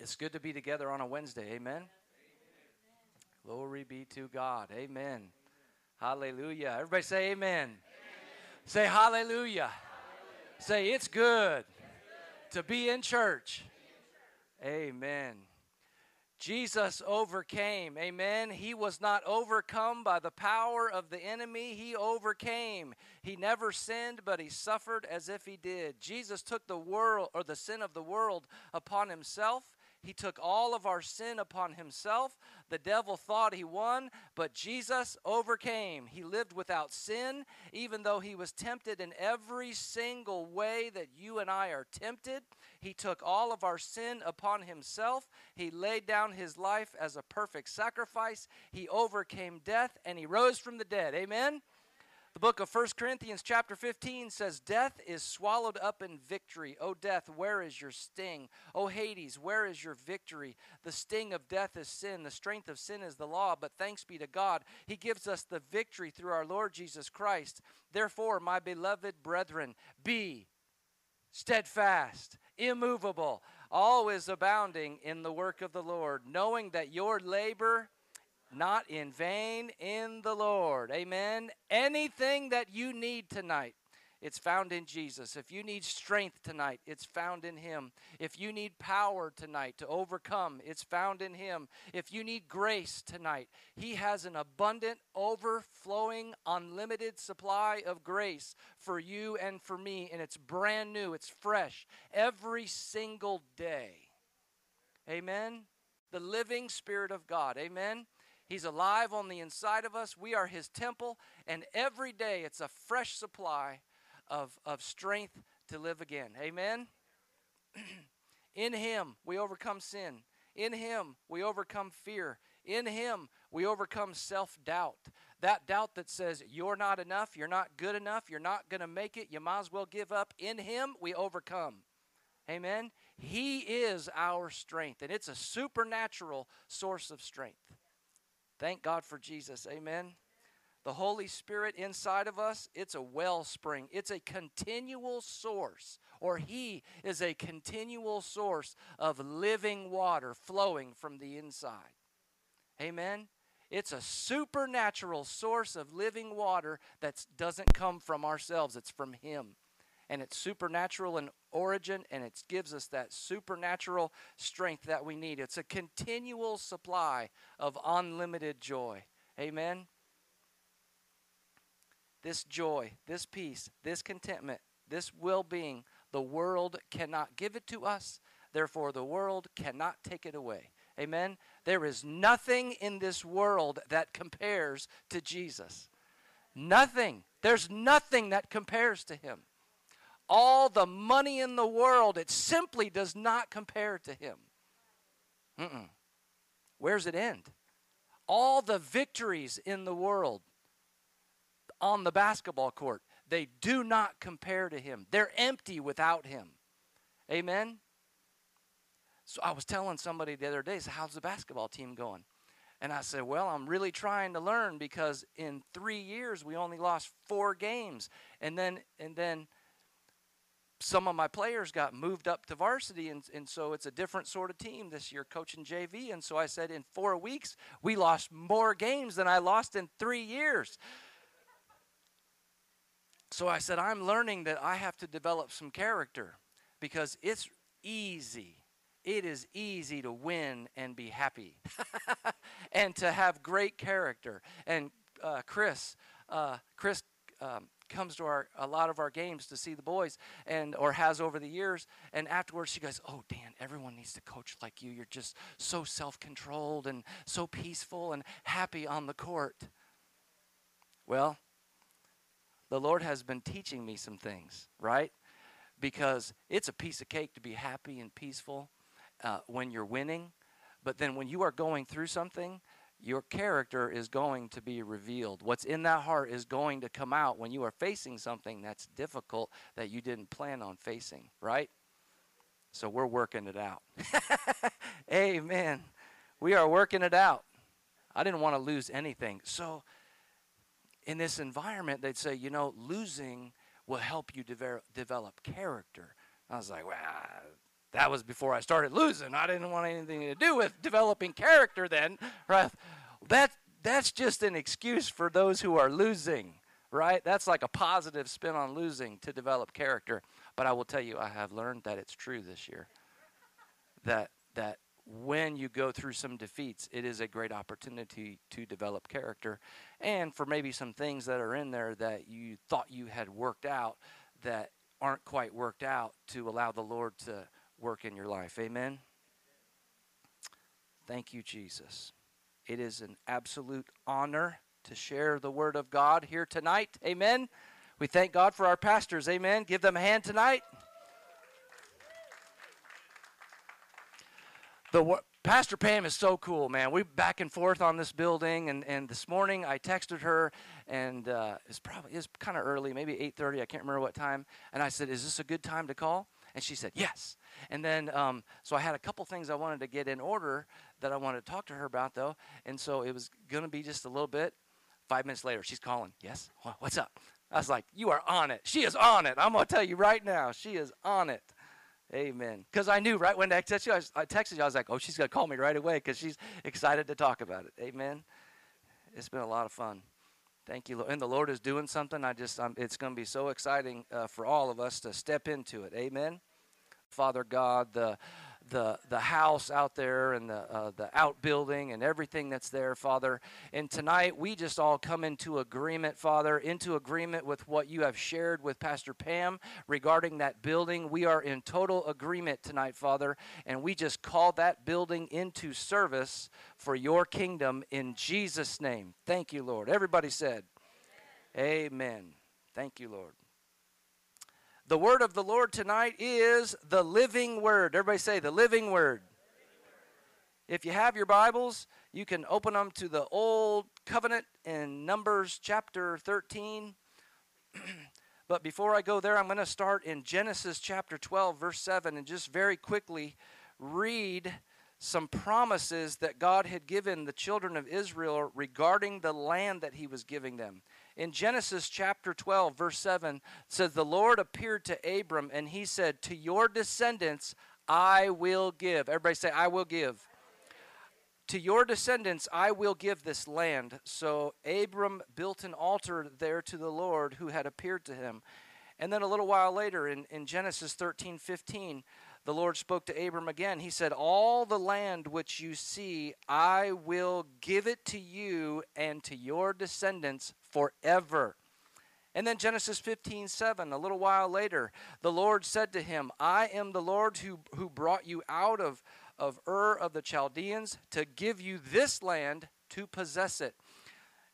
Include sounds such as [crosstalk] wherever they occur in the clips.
It's good to be together on a Wednesday. Amen. Glory be to God. Amen. Hallelujah. Everybody say amen. amen. Say hallelujah. hallelujah. Say it's good, it's good, to be in church. Amen. Jesus overcame. Amen. He was not overcome by the power of the enemy. He overcame. He never sinned, but he suffered as if he did. Jesus took the world or the sin of the world upon himself. He took all of our sin upon himself. The devil thought he won, but Jesus overcame. He lived without sin, even though he was tempted in every single way that you and I are tempted. He took all of our sin upon himself. He laid down his life as a perfect sacrifice. He overcame death and he rose from the dead. Amen. The book of 1 Corinthians, chapter 15 says, Death is swallowed up in victory. O death, where is your sting? O Hades, where is your victory? The sting of death is sin. The strength of sin is the law. But thanks be to God, He gives us the victory through our Lord Jesus Christ. Therefore, my beloved brethren, be steadfast, immovable, always abounding in the work of the Lord, knowing that your labor not in vain in the Lord. Amen. Anything that you need tonight, it's found in Jesus. If you need strength tonight, it's found in Him. If you need power tonight to overcome, it's found in Him. If you need grace tonight, He has an abundant, overflowing, unlimited supply of grace for you and for me, and it's brand new, it's fresh every single day. Amen. The living Spirit of God. Amen. He's alive on the inside of us. We are His temple, and every day it's a fresh supply of, of strength to live again. Amen? [clears throat] In Him, we overcome sin. In Him, we overcome fear. In Him, we overcome self doubt. That doubt that says, you're not enough, you're not good enough, you're not going to make it, you might as well give up. In Him, we overcome. Amen? He is our strength, and it's a supernatural source of strength. Thank God for Jesus. Amen. The Holy Spirit inside of us, it's a wellspring. It's a continual source, or He is a continual source of living water flowing from the inside. Amen. It's a supernatural source of living water that doesn't come from ourselves, it's from Him and it's supernatural in origin and it gives us that supernatural strength that we need. It's a continual supply of unlimited joy. Amen. This joy, this peace, this contentment, this well being, the world cannot give it to us. Therefore, the world cannot take it away. Amen. There is nothing in this world that compares to Jesus. Nothing. There's nothing that compares to him all the money in the world, it simply does not compare to him. Mm-mm. Where's it end? All the victories in the world on the basketball court, they do not compare to him. They're empty without him. Amen? So I was telling somebody the other day, so how's the basketball team going? And I said, Well, I'm really trying to learn because in three years we only lost four games. And then and then some of my players got moved up to varsity, and, and so it's a different sort of team this year, coaching JV. And so I said, in four weeks, we lost more games than I lost in three years. So I said, I'm learning that I have to develop some character because it's easy. It is easy to win and be happy [laughs] and to have great character. And uh, Chris, uh, Chris um, comes to our a lot of our games to see the boys and or has over the years. And afterwards she goes oh dan everyone needs to coach like you. You're just so self-controlled and so peaceful and happy on the court. Well the lord has been teaching me some things right? Because it's a piece of cake to be happy and peaceful uh, when you're winning. But then when you are going through something your character is going to be revealed. What's in that heart is going to come out when you are facing something that's difficult that you didn't plan on facing, right? So we're working it out. [laughs] Amen. We are working it out. I didn't want to lose anything. So in this environment, they'd say, you know, losing will help you develop, character. I was like, well, that was before I started losing. I didn't want anything to do with developing character then, right? That that's just an excuse for those who are losing, right? That's like a positive spin on losing to develop character. But I will tell you, I have learned that it's true this year. That that when you go through some defeats, it is a great opportunity to develop character, and for maybe some things that are in there that you thought you had worked out that aren't quite worked out to allow the Lord to work in your life. Amen. Thank you, Jesus. It is an absolute honor to share the word of God here tonight. Amen. We thank God for our pastors. Amen. Give them a hand tonight. The Pastor Pam is so cool, man. We back and forth on this building, and, and this morning I texted her, and uh, it's probably it's kind of early, maybe 8:30. I can't remember what time. And I said, "Is this a good time to call?" And she said, "Yes." And then, um, so I had a couple things I wanted to get in order that I wanted to talk to her about, though. And so it was going to be just a little bit. Five minutes later, she's calling. Yes, what's up? I was like, "You are on it. She is on it. I'm going to tell you right now, she is on it." Amen. Because I knew right when I texted you, I, was, I texted you, I was like, "Oh, she's going to call me right away because she's excited to talk about it." Amen. It's been a lot of fun. Thank you, Lord. And the Lord is doing something. I just, I'm, it's going to be so exciting uh, for all of us to step into it. Amen. Father God, the the the house out there and the uh, the outbuilding and everything that's there, Father. And tonight we just all come into agreement, Father, into agreement with what you have shared with Pastor Pam regarding that building. We are in total agreement tonight, Father, and we just call that building into service for your kingdom in Jesus' name. Thank you, Lord. Everybody said, Amen. Amen. Thank you, Lord. The word of the Lord tonight is the living word. Everybody say the living word. If you have your Bibles, you can open them to the Old Covenant in Numbers chapter 13. [clears throat] but before I go there, I'm going to start in Genesis chapter 12, verse 7, and just very quickly read some promises that God had given the children of Israel regarding the land that He was giving them in Genesis chapter 12, verse 7, says, The Lord appeared to Abram and he said, To your descendants I will give. Everybody say, I will give. To your descendants I will give this land. So Abram built an altar there to the Lord who had appeared to him. And then a little while later in, in Genesis 13, 15, the Lord spoke to Abram again. He said, All the land which you see, I will give it to you and to your descendants forever. And then Genesis 15, 7, a little while later, the Lord said to him, I am the Lord who, who brought you out of, of Ur of the Chaldeans to give you this land to possess it.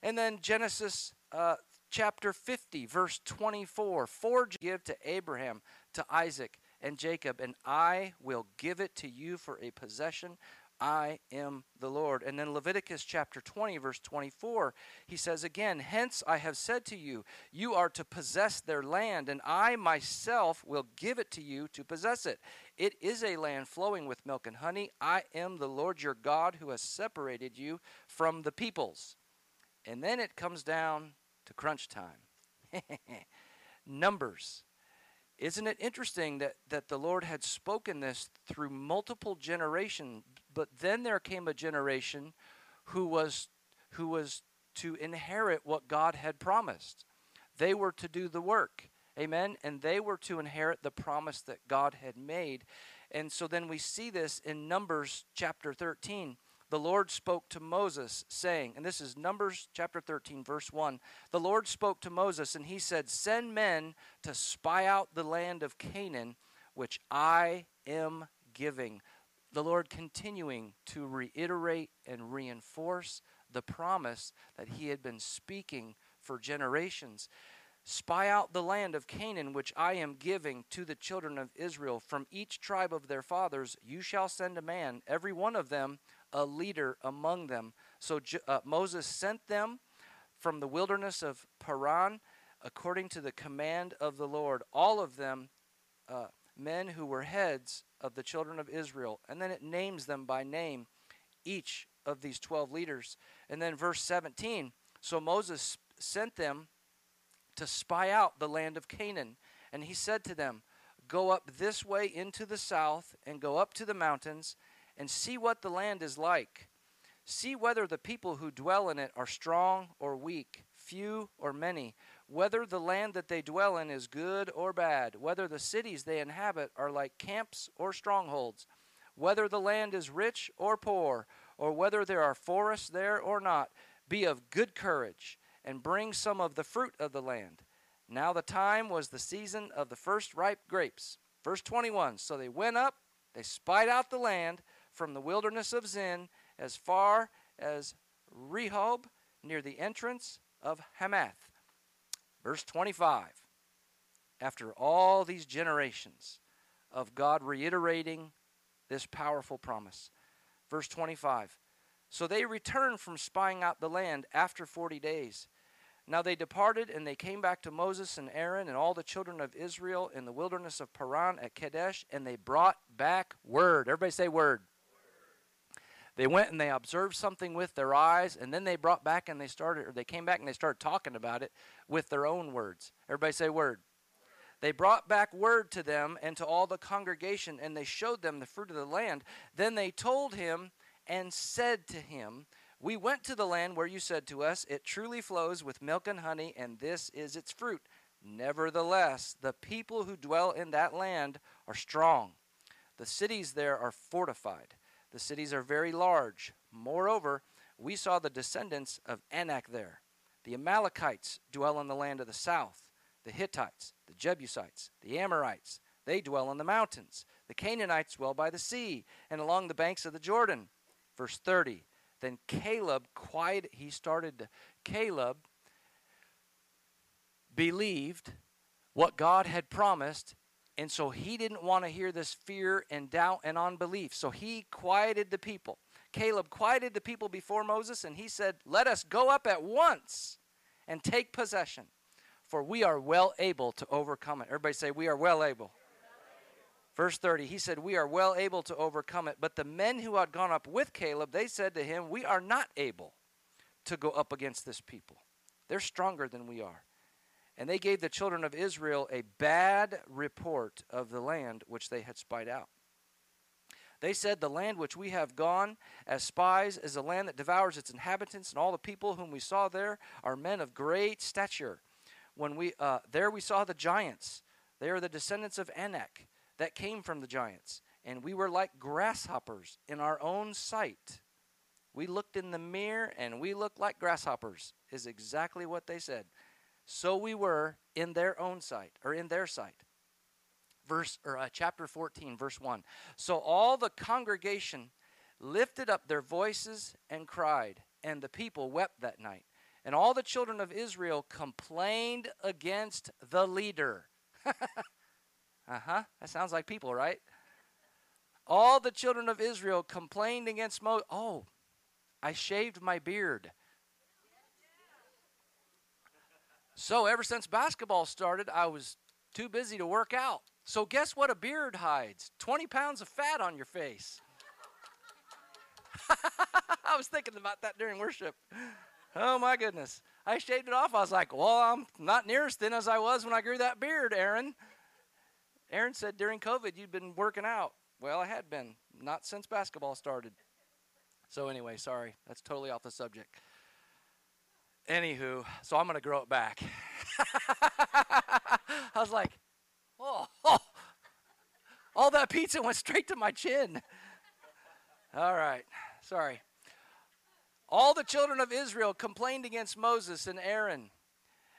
And then Genesis uh, chapter 50, verse 24, for give to Abraham, to Isaac, and Jacob, and I will give it to you for a possession. I am the Lord. And then Leviticus chapter 20, verse 24, he says again, Hence I have said to you, you are to possess their land, and I myself will give it to you to possess it. It is a land flowing with milk and honey. I am the Lord your God who has separated you from the peoples. And then it comes down to crunch time. [laughs] Numbers isn't it interesting that, that the Lord had spoken this through multiple generations, but then there came a generation who was who was to inherit what God had promised. They were to do the work. Amen. And they were to inherit the promise that God had made. And so then we see this in Numbers chapter 13 the Lord spoke to Moses, saying, and this is Numbers chapter 13, verse 1. The Lord spoke to Moses, and he said, Send men to spy out the land of Canaan, which I am giving. The Lord continuing to reiterate and reinforce the promise that he had been speaking for generations. Spy out the land of Canaan, which I am giving to the children of Israel. From each tribe of their fathers you shall send a man, every one of them a leader among them. So uh, Moses sent them from the wilderness of Paran according to the command of the Lord, all of them uh, men who were heads of the children of Israel. And then it names them by name, each of these 12 leaders. And then verse 17 so Moses sent them to spy out the land of Canaan. And he said to them, Go up this way into the south, and go up to the mountains, and see what the land is like. See whether the people who dwell in it are strong or weak, few or many, whether the land that they dwell in is good or bad, whether the cities they inhabit are like camps or strongholds, whether the land is rich or poor, or whether there are forests there or not. Be of good courage, and bring some of the fruit of the land. Now the time was the season of the first ripe grapes. Verse 21 So they went up, they spied out the land from the wilderness of Zin as far as Rehob, near the entrance of Hamath. Verse 25 After all these generations of God reiterating this powerful promise, verse 25 So they returned from spying out the land after 40 days. Now they departed, and they came back to Moses and Aaron and all the children of Israel in the wilderness of Paran at Kadesh, and they brought back word. Everybody say word. They went and they observed something with their eyes, and then they brought back and they started, or they came back and they started talking about it with their own words. Everybody say word. They brought back word to them and to all the congregation, and they showed them the fruit of the land. Then they told him and said to him, We went to the land where you said to us, It truly flows with milk and honey, and this is its fruit. Nevertheless, the people who dwell in that land are strong. The cities there are fortified the cities are very large. Moreover, we saw the descendants of Anak there. The Amalekites dwell in the land of the south. The Hittites, the Jebusites, the Amorites, they dwell in the mountains. The Canaanites dwell by the sea and along the banks of the Jordan. Verse 30. Then Caleb quiet he started Caleb believed what God had promised and so he didn't want to hear this fear and doubt and unbelief. So he quieted the people. Caleb quieted the people before Moses, and he said, Let us go up at once and take possession, for we are well able to overcome it. Everybody say, We are well able. Verse 30, he said, We are well able to overcome it. But the men who had gone up with Caleb, they said to him, We are not able to go up against this people. They're stronger than we are. And they gave the children of Israel a bad report of the land which they had spied out. They said, The land which we have gone as spies is a land that devours its inhabitants, and all the people whom we saw there are men of great stature. When we uh, there we saw the giants. They are the descendants of Anak that came from the giants, and we were like grasshoppers in our own sight. We looked in the mirror and we looked like grasshoppers, is exactly what they said so we were in their own sight or in their sight. Verse or uh, chapter 14 verse 1 so all the congregation lifted up their voices and cried and the people wept that night. And all the children of israel complained against the leader. [laughs] Uh-huh. That sounds like people right? All the children of israel complained against moses oh i shaved my beard So ever since basketball started, I was too busy to work out. So guess what a beard hides? 20 pounds of fat on your face. [laughs] I was thinking about that during worship. Oh my goodness. I shaved it off. I was like, well, I'm not near as thin as I was when I grew that beard, Aaron. Aaron said during COVID you'd been working out. Well, I had been, not since basketball started. So, anyway, sorry. That's totally off the subject. Anywho, so I'm going to grow it back. [laughs] I was like, oh, oh, [laughs] all that pizza went straight to my chin. All right, sorry. All the children of Israel complained against Moses and Aaron.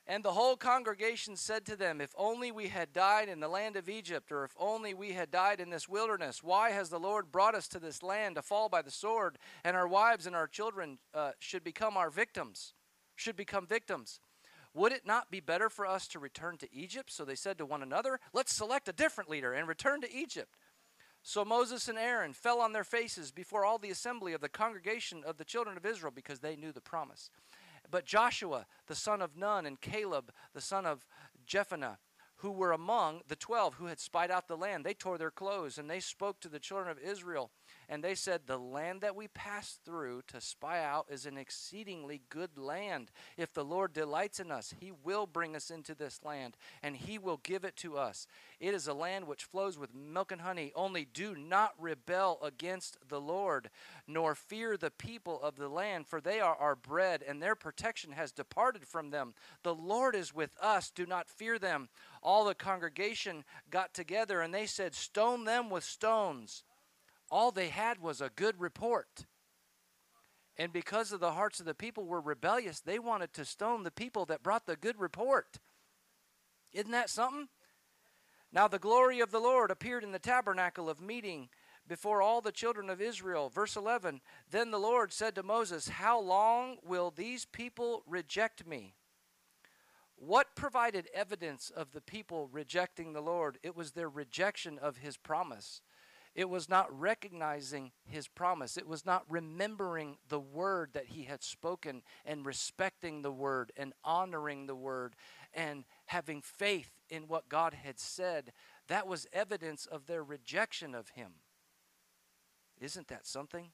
And the whole congregation said to them, If only we had died in the land of Egypt, or if only we had died in this wilderness. Why has the Lord brought us to this land to fall by the sword, and our wives and our children uh, should become our victims? Should become victims. Would it not be better for us to return to Egypt? So they said to one another, Let's select a different leader and return to Egypt. So Moses and Aaron fell on their faces before all the assembly of the congregation of the children of Israel because they knew the promise. But Joshua, the son of Nun, and Caleb, the son of Jephunneh, who were among the twelve who had spied out the land, they tore their clothes and they spoke to the children of Israel And they said, The land that we passed through to spy out is an exceedingly good land. If the Lord delights in us, he will bring us into this land, and he will give it to us. It is a land which flows with milk and honey. Only do not rebel against the Lord, nor fear the people of the land, for they are our bread, and their protection has departed from them. The Lord is with us. Do not fear them. All the congregation got together, and they said, Stone them with stones all they had was a good report. And because of the hearts of the people were rebellious, they wanted to stone the people that brought the good report. Isn't that something? Now the glory of the Lord appeared in the tabernacle of meeting before all the children of Israel. Verse 11 Then the Lord said to Moses, How long will these people reject me? What provided evidence of the people rejecting the Lord? It was their rejection of his promise. It was not recognizing his promise. It was not remembering the word that he had spoken and respecting the word and honoring the word and having faith in what God had said. That was evidence of their rejection of him. Isn't that something?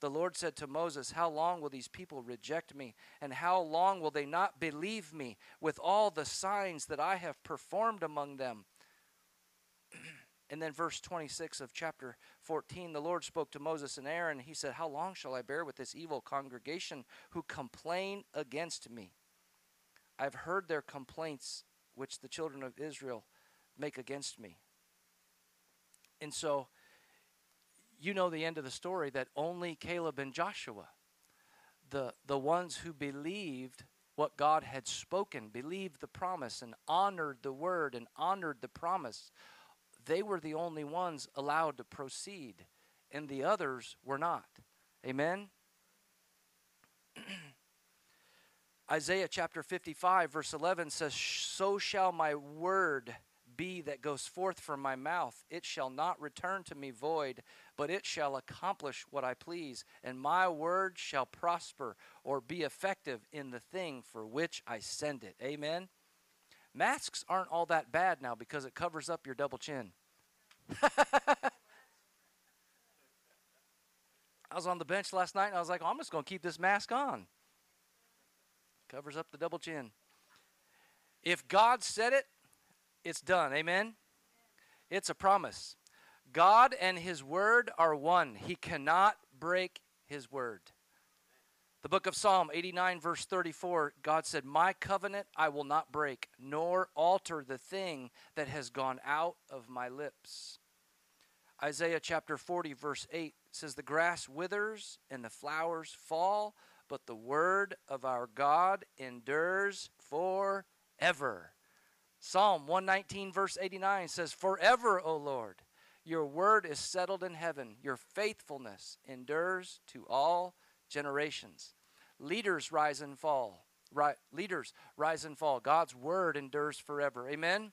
The Lord said to Moses, How long will these people reject me? And how long will they not believe me with all the signs that I have performed among them? And then, verse 26 of chapter 14 the Lord spoke to Moses and Aaron. He said, How long shall I bear with this evil congregation who complain against me? I've heard their complaints which the children of Israel make against me. And so, you know the end of the story that only Caleb and Joshua, the, the ones who believed what God had spoken, believed the promise, and honored the word and honored the promise, they were the only ones allowed to proceed, and the others were not. Amen? [clears throat] Isaiah chapter 55, verse 11 says, So shall my word be that goes forth from my mouth. It shall not return to me void, but it shall accomplish what I please, and my word shall prosper or be effective in the thing for which I send it. Amen? Masks aren't all that bad now because it covers up your double chin. [laughs] I was on the bench last night and I was like, oh, I'm just going to keep this mask on. Covers up the double chin. If God said it, it's done. Amen? It's a promise. God and His Word are one. He cannot break His Word. The book of Psalm 89, verse 34, God said, My covenant I will not break, nor alter the thing that has gone out of my lips. Isaiah chapter 40, verse 8 says, The grass withers and the flowers fall, but the word of our God endures forever. Psalm 119, verse 89 says, Forever, O Lord, your word is settled in heaven, your faithfulness endures to all generations. Leaders rise and fall. Right, leaders rise and fall. God's word endures forever. Amen.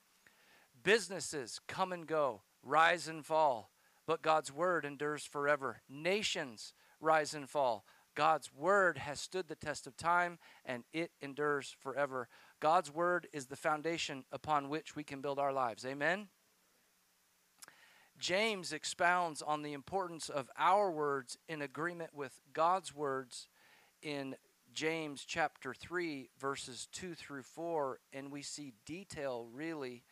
Businesses come and go, rise and fall, but God's word endures forever. Nations rise and fall. God's word has stood the test of time and it endures forever. God's word is the foundation upon which we can build our lives. Amen. James expounds on the importance of our words in agreement with God's words in James chapter 3, verses 2 through 4, and we see detail really.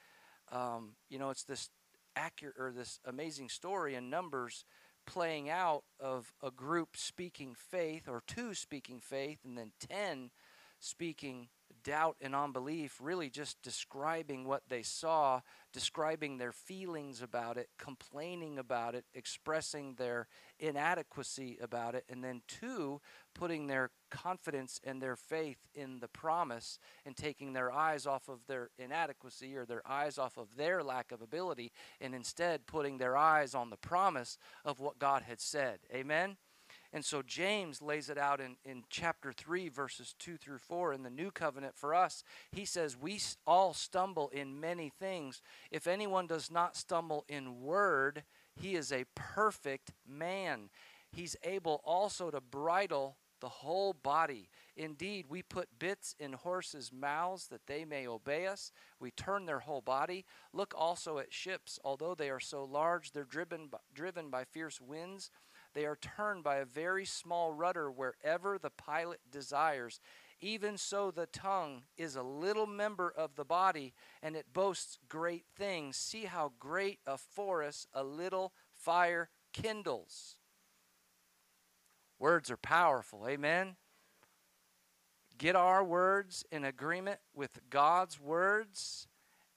Um, you know, it's this accurate or this amazing story in Numbers playing out of a group speaking faith or two speaking faith and then 10 speaking doubt and unbelief, really just describing what they saw, describing their feelings about it, complaining about it, expressing their inadequacy about it, and then two, putting their confidence and their faith in the promise and taking their eyes off of their inadequacy or their eyes off of their lack of ability and instead putting their eyes on the promise of what God had said. Amen? And so James lays it out in, in chapter 3, verses 2 through 4 in the new covenant for us. He says, We all stumble in many things. If anyone does not stumble in word, he is a perfect man. He's able also to bridle the whole body. Indeed, we put bits in horses' mouths that they may obey us. We turn their whole body. Look also at ships. Although they are so large, they're driven by, driven by fierce winds They are turned by a very small rudder wherever the pilot desires. Even so, the tongue is a little member of the body, and it boasts great things. See how great a forest a little fire kindles. Words are powerful. Amen. Get our words in agreement with God's words,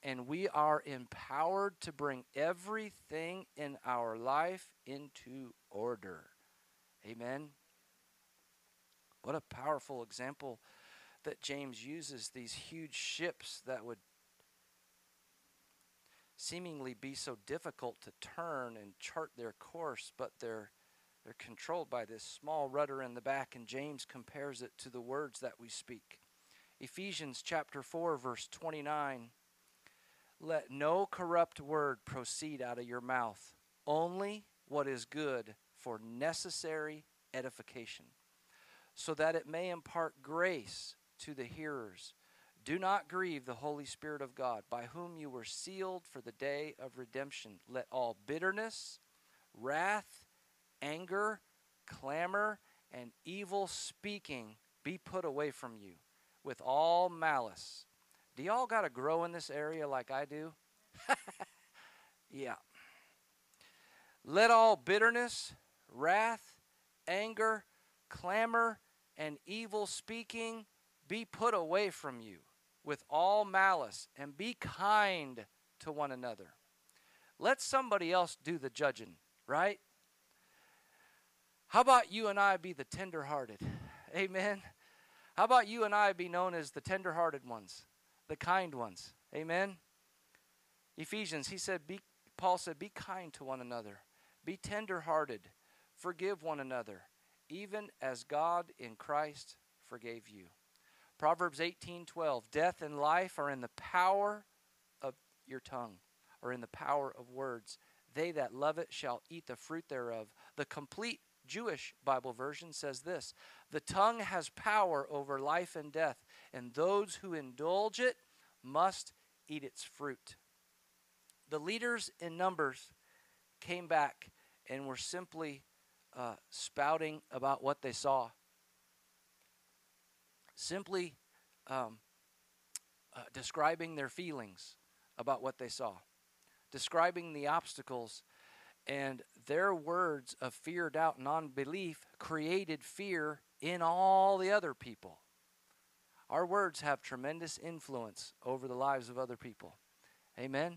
and we are empowered to bring everything in our life into order. Amen. What a powerful example that James uses these huge ships that would seemingly be so difficult to turn and chart their course, but they're they're controlled by this small rudder in the back, and James compares it to the words that we speak. Ephesians chapter 4, verse 29 Let no corrupt word proceed out of your mouth, only what is good for necessary edification, so that it may impart grace to the hearers. Do not grieve the Holy Spirit of God, by whom you were sealed for the day of redemption. Let all bitterness, wrath, anger, clamor, and evil speaking be put away from you with all malice. Do y'all got to grow in this area like I do? [laughs] yeah. Let all bitterness, wrath, anger, clamor, and evil speaking be put away from you with all malice, and be kind to one another. Let somebody else do the judging, right? How about you and I be the tenderhearted? [laughs] Amen. How about you and I be known as the tenderhearted ones, the kind ones? Amen. Ephesians, he said, be, Paul said, be kind to one another, be tenderhearted, forgive one another, even as God in Christ forgave you. Proverbs 18:12 Death and life are in the power of your tongue or in the power of words. They that love it shall eat the fruit thereof. The complete Jewish Bible version says this The tongue has power over life and death, and those who indulge it must eat its fruit. The leaders in Numbers came back and were simply uh, spouting about what they saw simply um, uh, describing their feelings about what they saw, describing the obstacles, and their words of fear, doubt, and unbelief created fear in all the other people. Our words have tremendous influence over the lives of other people. Amen.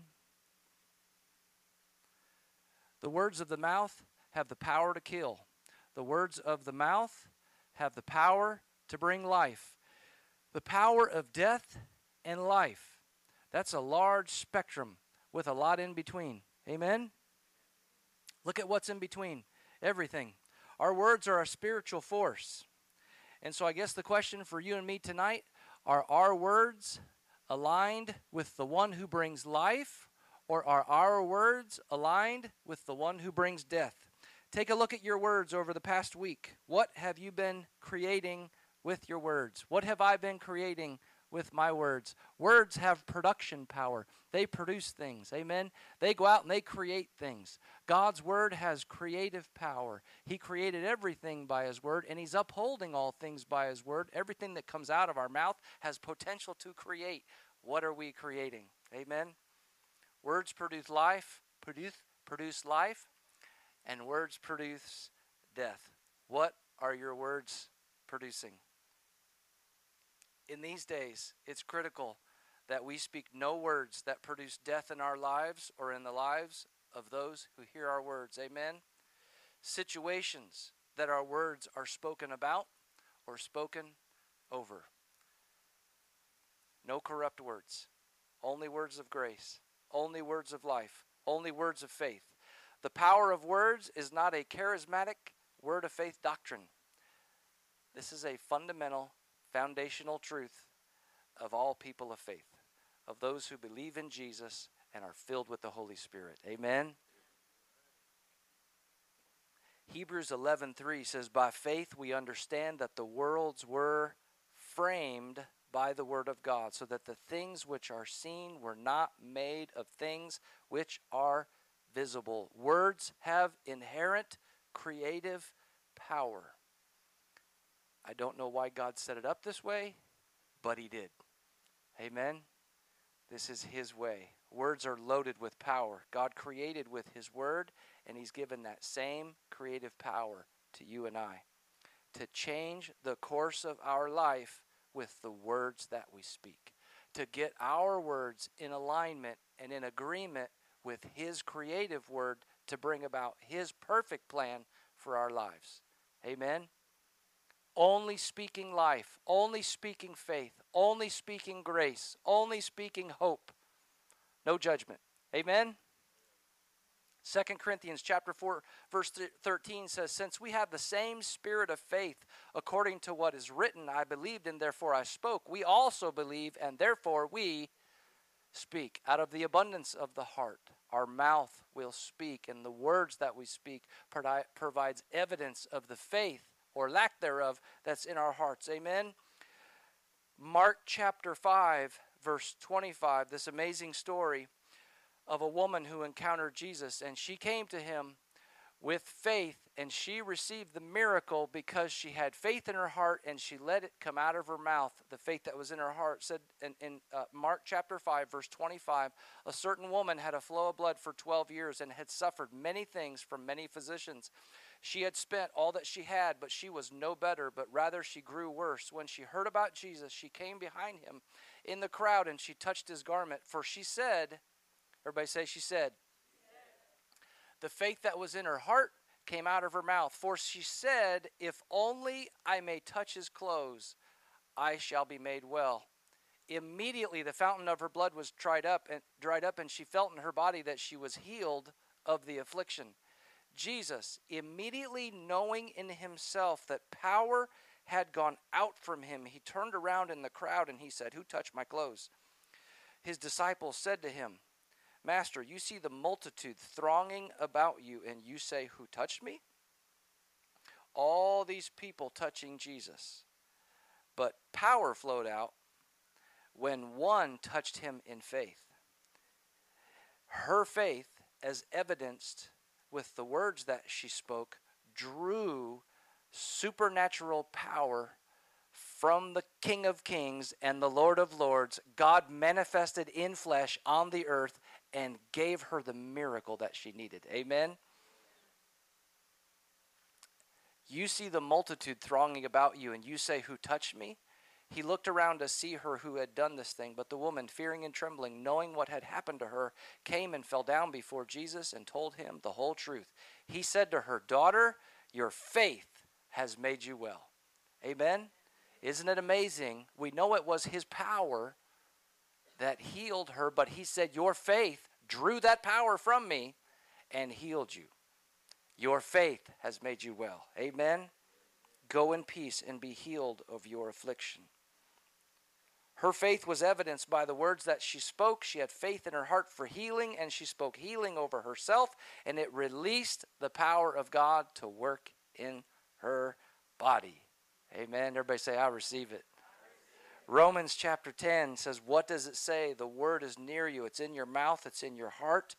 The words of the mouth have the power to kill. The words of the mouth have the power to bring life the power of death and life. That's a large spectrum with a lot in between. Amen? Look at what's in between everything. Our words are a spiritual force. And so I guess the question for you and me tonight are our words aligned with the one who brings life, or are our words aligned with the one who brings death? Take a look at your words over the past week. What have you been creating with your words? What have I been creating with my words? Words have production power. They produce things. Amen. They go out and they create things. God's word has creative power. He created everything by his word and he's upholding all things by his word. Everything that comes out of our mouth has potential to create. What are we creating? Amen. Words produce life, produce produce life, and words produce death. What are your words producing? In these days, it's critical that we speak no words that produce death in our lives or in the lives of those who hear our words. Amen. Situations that our words are spoken about or spoken over. No corrupt words, only words of grace, only words of life, only words of faith. The power of words is not a charismatic word of faith doctrine. This is a fundamental foundational truth of all people of faith, of those who believe in Jesus and are filled with the Holy Spirit. Amen. Hebrews 11:3 says by faith we understand that the worlds were framed by the word of God so that the things which are seen were not made of things which are visible. Words have inherent creative power. I don't know why God set it up this way, but He did. Amen. This is His way. Words are loaded with power. God created with His Word, and He's given that same creative power to you and I to change the course of our life with the words that we speak, to get our words in alignment and in agreement with His creative word to bring about His perfect plan for our lives. Amen. Only speaking life, only speaking faith, only speaking grace, only speaking hope. No judgment. Amen. 2 Corinthians chapter 4 verse 13 says since we have the same spirit of faith according to what is written I believed and therefore I spoke we also believe and therefore we speak out of the abundance of the heart our mouth will speak and the words that we speak provides evidence of the faith or lack thereof that's in our hearts amen Mark chapter 5 verse 25 this amazing story of a woman who encountered Jesus, and she came to him with faith, and she received the miracle because she had faith in her heart and she let it come out of her mouth. The faith that was in her heart said in, in uh, Mark chapter 5, verse 25 a certain woman had a flow of blood for 12 years and had suffered many things from many physicians. She had spent all that she had, but she was no better, but rather she grew worse. When she heard about Jesus, she came behind him in the crowd and she touched his garment, for she said, Everybody say, she said. The faith that was in her heart came out of her mouth. For she said, If only I may touch his clothes, I shall be made well. Immediately the fountain of her blood was dried up and dried up, and she felt in her body that she was healed of the affliction. Jesus, immediately knowing in himself that power had gone out from him, he turned around in the crowd and he said, Who touched my clothes? His disciples said to him, Master, you see the multitude thronging about you, and you say, Who touched me? All these people touching Jesus. But power flowed out when one touched him in faith. Her faith, as evidenced with the words that she spoke, drew supernatural power from the King of Kings and the Lord of Lords, God manifested in flesh on the earth and gave her the miracle that she needed. Amen. You see the multitude thronging about you, and you say, Who touched me? He looked around to see her who had done this thing, but the woman, fearing and trembling, knowing what had happened to her, came and fell down before Jesus and told him the whole truth. He said to her, Daughter, your faith has made you well. Amen. Isn't it amazing? We know it was his power that healed her, but he said, Your faith drew that power from me and healed you. Your faith has made you well. Amen. Go in peace and be healed of your affliction. Her faith was evidenced by the words that she spoke. She had faith in her heart for healing, and she spoke healing over herself, and it released the power of God to work in her body. Amen. Everybody say, I receive it. Romans chapter 10 says, What does it say? The word is near you. It's in your mouth, it's in your heart.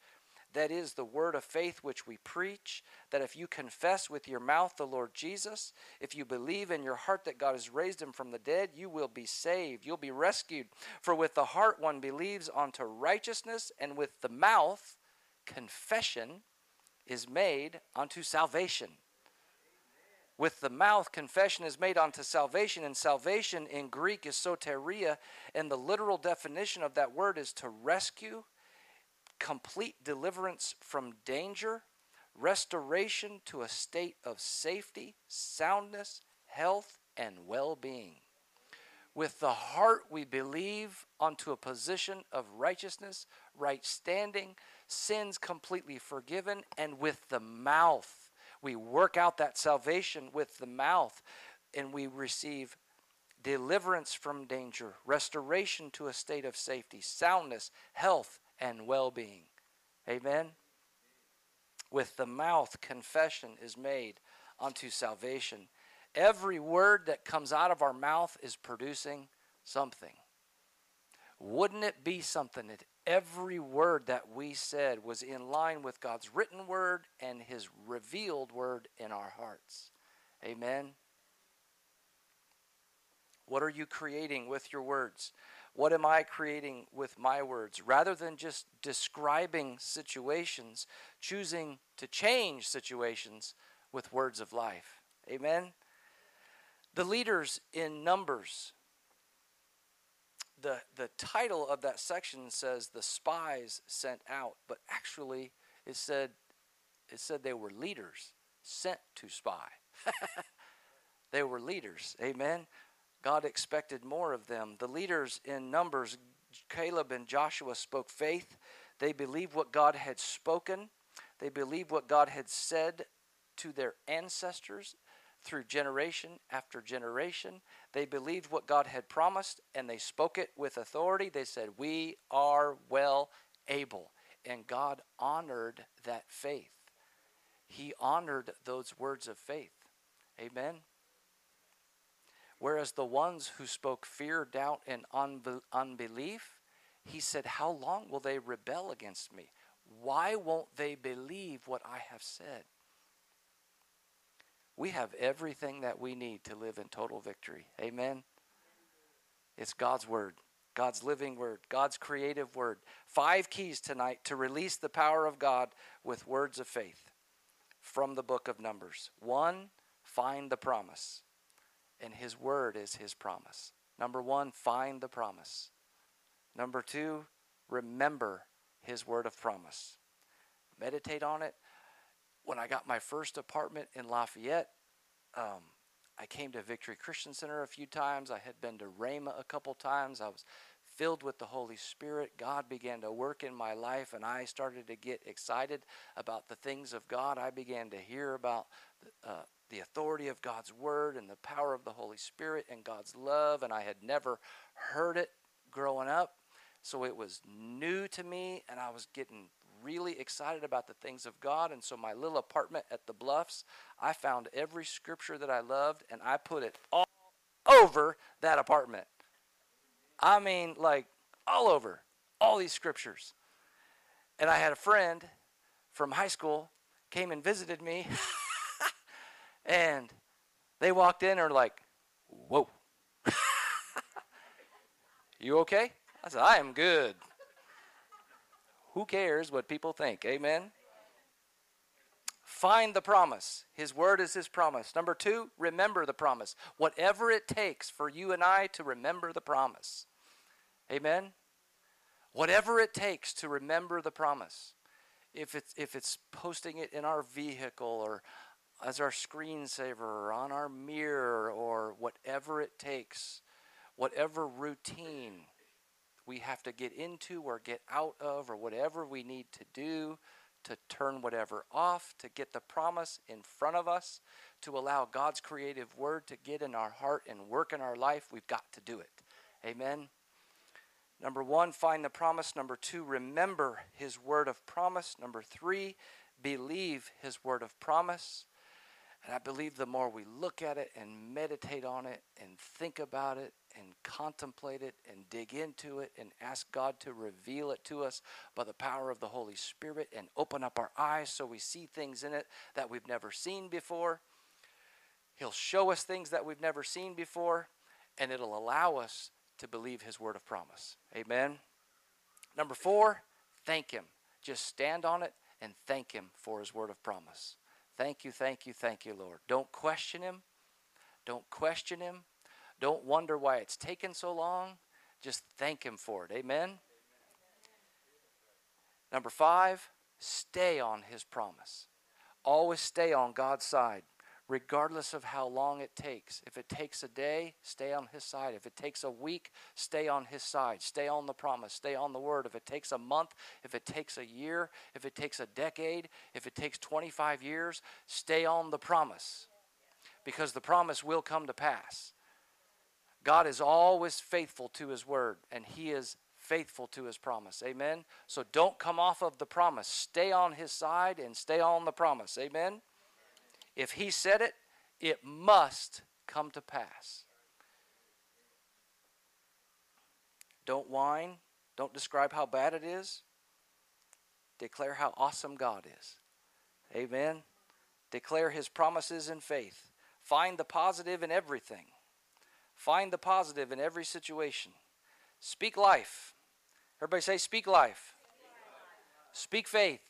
That is the word of faith which we preach. That if you confess with your mouth the Lord Jesus, if you believe in your heart that God has raised him from the dead, you will be saved. You'll be rescued. For with the heart one believes unto righteousness, and with the mouth confession is made unto salvation. With the mouth, confession is made unto salvation, and salvation in Greek is soteria, and the literal definition of that word is to rescue, complete deliverance from danger, restoration to a state of safety, soundness, health, and well being. With the heart, we believe unto a position of righteousness, right standing, sins completely forgiven, and with the mouth, we work out that salvation with the mouth and we receive deliverance from danger, restoration to a state of safety, soundness, health, and well being. Amen. With the mouth, confession is made unto salvation. Every word that comes out of our mouth is producing something. Wouldn't it be something if every word that we said was in line with God's written word and his revealed word in our hearts. Amen. What are you creating with your words? What am I creating with my words? Rather than just describing situations, choosing to change situations with words of life. Amen. The leaders in Numbers, the, the title of that section says the spies sent out, but actually it said it said they were leaders sent to spy. [laughs] they were leaders. Amen. God expected more of them. The leaders in Numbers, Caleb and Joshua, spoke faith. They believed what God had spoken, they believed what God had said to their ancestors through generation after generation. They believed what God had promised and they spoke it with authority. They said, We are well able. And God honored that faith. He honored those words of faith. Amen. Whereas the ones who spoke fear, doubt, and unbelief, he said, How long will they rebel against me? Why won't they believe what I have said? We have everything that we need to live in total victory. Amen. It's God's word, God's living word, God's creative word. Five keys tonight to release the power of God with words of faith from the book of Numbers. One, find the promise and His Word is His promise. Number one, find the promise. Number two, remember His Word of promise. Meditate on it. When I got my first apartment in Lafayette, um, I came to Victory Christian Center a few times. I had been to Rhema a couple times. I was filled with the Holy Spirit. God began to work in my life, and I started to get excited about the things of God. I began to hear about uh, the authority of God's Word and the power of the Holy Spirit and God's love, and I had never heard it growing up. So it was new to me, and I was getting really excited about the things of God. And so, my little apartment at the Bluffs, I found every scripture that I loved, and I put it all over that apartment. I mean, like all over, all these scriptures. And I had a friend from high school came and visited me. [laughs] And they walked in and are like, Whoa. [laughs] you okay? I said, I am good. Who cares what people think? Amen. Find the promise. His word is his promise. Number two, remember the promise. Whatever it takes for you and I to remember the promise. Amen. Whatever it takes to remember the promise. If it's if it's posting it in our vehicle or as our screensaver or on our mirror or whatever it takes, whatever routine we have to get into or get out of or whatever we need to do to turn whatever off, to get the promise in front of us, to allow God's creative word to get in our heart and work in our life, we've got to do it. Amen. Number one, find the promise. Number two, remember his word of promise. Number three, believe his word of promise. And I believe the more we look at it and meditate on it and think about it and contemplate it and dig into it and ask God to reveal it to us by the power of the Holy Spirit and open up our eyes so we see things in it that we've never seen before. He'll show us things that we've never seen before and it'll allow us to believe His word of promise. Amen. Number four, thank Him. Just stand on it and thank Him for His word of promise. Thank you, thank you, thank you, Lord. Don't question Him. Don't question Him. Don't wonder why it's taken so long. Just thank Him for it. Amen? Number five, stay on His promise. Always stay on God's side regardless of how long it takes. If it takes a day, stay on His side. If it takes a week, stay on His side. Stay on the promise. Stay on the word. If it takes a month, if it takes a year, if it takes a decade, if it takes 25 years, stay on the promise because the promise will come to pass. God is always faithful to His word, and He is faithful to His promise. Amen. So don't come off of the promise. Stay on His side and stay on the promise. Amen. If he said it, it must come to pass. Don't whine. Don't describe how bad it is. Declare how awesome God is. Amen. Declare his promises in faith. Find the positive in everything. Find the positive in every situation. Speak life. Everybody say, Speak life. Speak faith.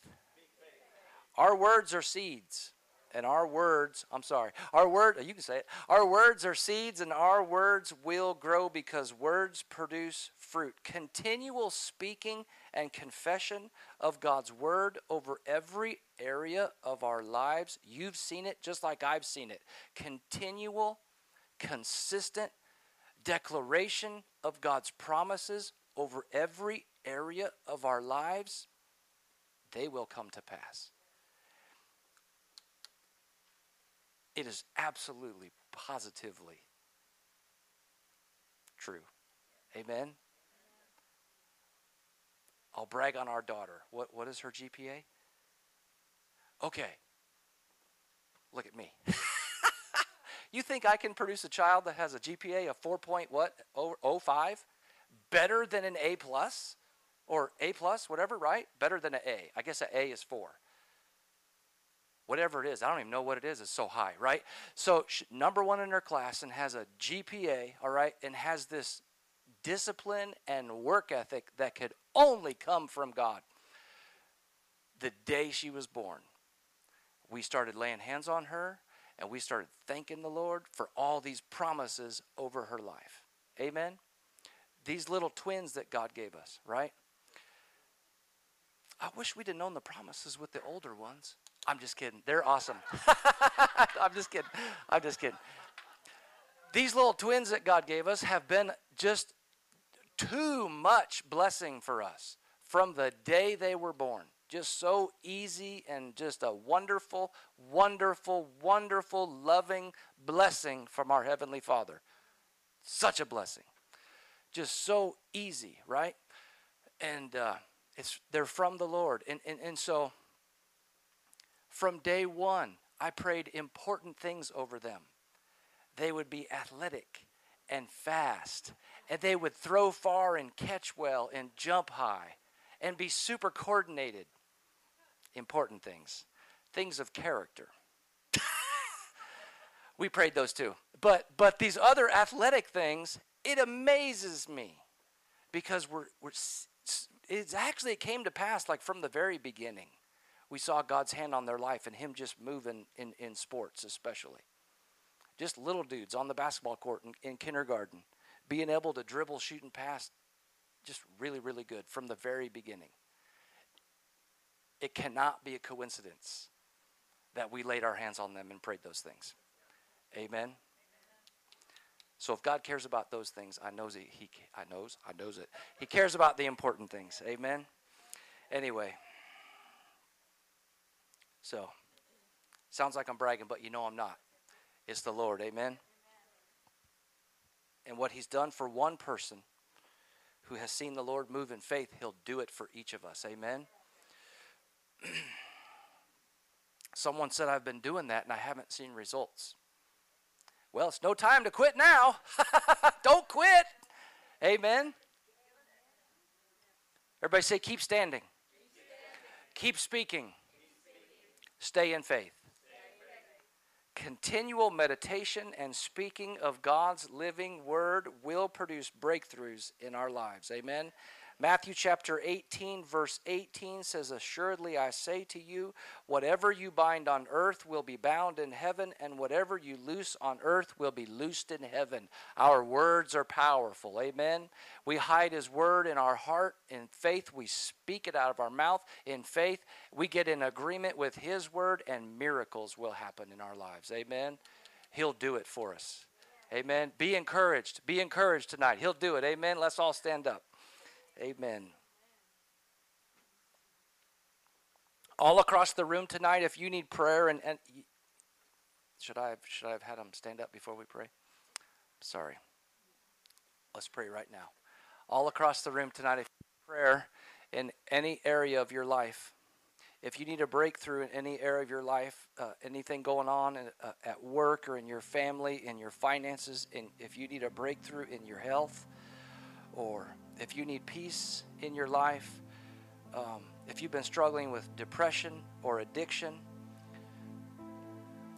Our words are seeds and our words, I'm sorry, our word, you can say it, our words are seeds and our words will grow because words produce fruit. Continual speaking and confession of God's word over every area of our lives. You've seen it just like I've seen it. Continual, consistent declaration of God's promises over every area of our lives, they will come to pass. It is absolutely, positively true. Amen. I'll brag on our daughter. What, what is her GPA? Okay. Look at me. [laughs] you think I can produce a child that has a GPA of 4 point what? 05? Better than an A plus? Or A plus, whatever, right? Better than an A. I guess an A is 4 whatever it is. I don't even know what it is. It's so high, right? So, number one in her class and has a GPA, all right, and has this discipline and work ethic that could only come from God. The day she was born, we started laying hands on her and we started thanking the Lord for all these promises over her life. Amen? These little twins that God gave us, right? I wish we'd have known the promises with the older ones. I'm just kidding. They're awesome. [laughs] I'm just kidding. I'm just kidding. These little twins that God gave us have been just too much blessing for us from the day they were born. Just so easy and just a wonderful, wonderful, wonderful, loving blessing from our Heavenly Father. Such a blessing. Just so easy, right? And uh, it's they're from the Lord. And, and, and so from day one, I prayed important things over them. They would be athletic and fast, and they would throw far and catch well and jump high and be super coordinated. Important things, things of character. [laughs] we prayed those too. But but these other athletic things, it amazes me because we're we're it's actually it came to pass like from the very beginning we saw God's hand on their life and Him just moving in, in sports, especially. Just little dudes on the basketball court in, in kindergarten, being able to dribble, shoot, and pass, just really, really good from the very beginning. It cannot be a coincidence that we laid our hands on them and prayed those things. Amen. So if God cares about those things, I knows he, he I knows I knows it. He cares about the important things. Amen. Anyway. So, sounds like I'm bragging, but you know I'm not. It's the Lord. Amen. And what He's done for one person who has seen the Lord move in faith, He'll do it for each of us. Amen. [clears throat] Someone said, I've been doing that and I haven't seen results. Well, it's no time to quit now. [laughs] Don't quit. Amen. Everybody say, keep standing. Keep speaking. Stay in faith. Continual meditation and speaking of God's living word will produce breakthroughs in our lives. Amen. Matthew chapter 18, verse 18 says, Assuredly I say to you, whatever you bind on earth will be bound in heaven, and whatever you loose on earth will be loosed in heaven. Our words are powerful. Amen. We hide His word in our heart. In faith, we speak it out of our mouth. In faith, we get in agreement with His word, and miracles will happen in our lives. Amen. He'll do it for us. Amen. Be encouraged. Be encouraged tonight. He'll do it. Amen. Let's all stand up. Amen. All across the room tonight, if you need prayer, and, and should I have, should I have had them stand up before we pray? Sorry. Let's pray right now. All across the room tonight, if prayer in any area of your life, if you need a breakthrough in any area of your life, uh, anything going on in, uh, at work or in your family, in your finances, and if you need a breakthrough in your health, or if you need peace in your life, um, if you've been struggling with depression or addiction,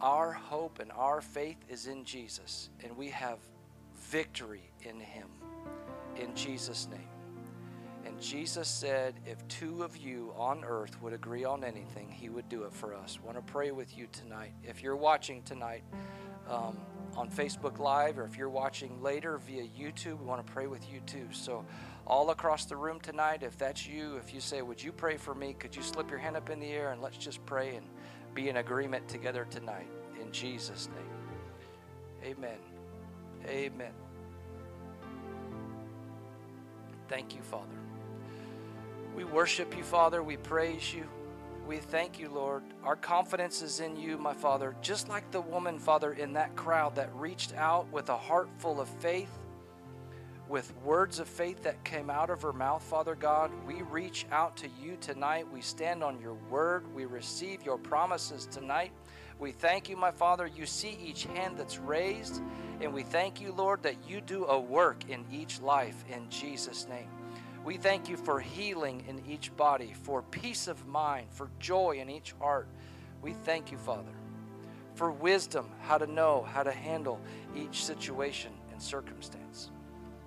our hope and our faith is in Jesus, and we have victory in Him. In Jesus' name. And Jesus said, if two of you on earth would agree on anything, He would do it for us. Want to pray with you tonight. If you're watching tonight um, on Facebook Live, or if you're watching later via YouTube, we want to pray with you too. So, all across the room tonight, if that's you, if you say, Would you pray for me? Could you slip your hand up in the air and let's just pray and be in agreement together tonight in Jesus' name. Amen. Amen. Thank you, Father. We worship you, Father. We praise you. We thank you, Lord. Our confidence is in you, my Father. Just like the woman, Father, in that crowd that reached out with a heart full of faith, with words of faith that came out of her mouth, Father God, we reach out to you tonight. We stand on your word. We receive your promises tonight. We thank you, my Father. You see each hand that's raised, and we thank you, Lord, that you do a work in each life in Jesus' name. We thank you for healing in each body, for peace of mind, for joy in each heart. We thank you, Father, for wisdom, how to know, how to handle each situation and circumstance.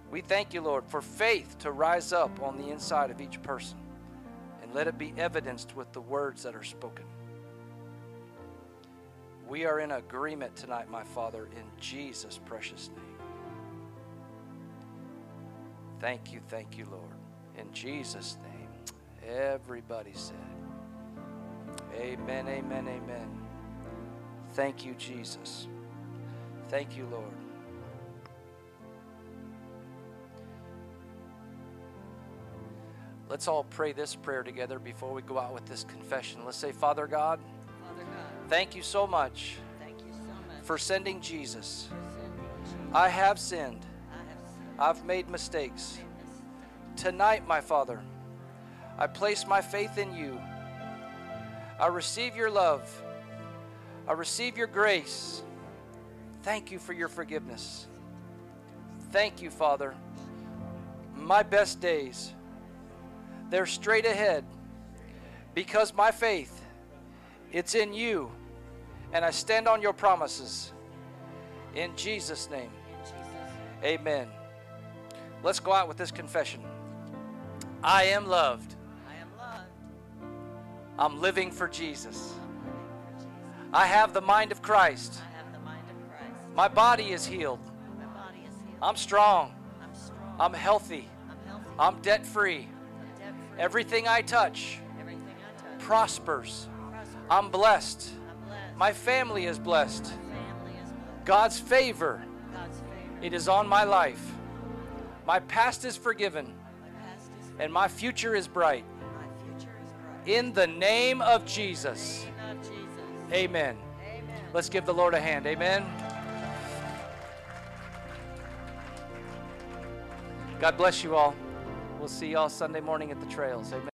We thank you, Lord, for faith to rise up on the inside of each person and let it be evidenced with the words that are spoken. We are in agreement tonight, my Father, in Jesus' precious name. Thank you, thank you, Lord. In Jesus' name. Everybody said, Amen, amen, amen. Thank you, Jesus. Thank you, Lord. Let's all pray this prayer together before we go out with this confession. Let's say, Father God, Father God, thank you so much thank you so much for sending Jesus. for sending Jesus. I have. I have sinned. I've made mistakes. Tonight, my Father, I place my faith in you. I receive your love. I receive your grace. Thank you for your forgiveness. Thank you, Father. My best days, they're straight ahead because my faith, it's in you, and I stand on your promises. In Jesus' name, In Jesus' name. amen. Let's go out with this confession. I am loved. I am loved. I'm living for Jesus. I'm living for Jesus. I have the mind of Christ. I have the mind of Christ. My body is healed. My body is healed. I'm strong. I'm strong. I'm healthy. I'm healthy. I'm debt free. I'm. Everything I touch Everything I touch prospers. prospers. I'm blessed. I'm blessed. My family is blessed. Family is blessed. God's favor, God's favor. it is on my life. My past is forgiven My past is and my future is bright. my future is bright. In the name of Jesus. Name of Jesus. Amen. Amen. Let's give the Lord a hand. Amen. God bless you all. We'll see y'all Sunday morning at the trails. Amen.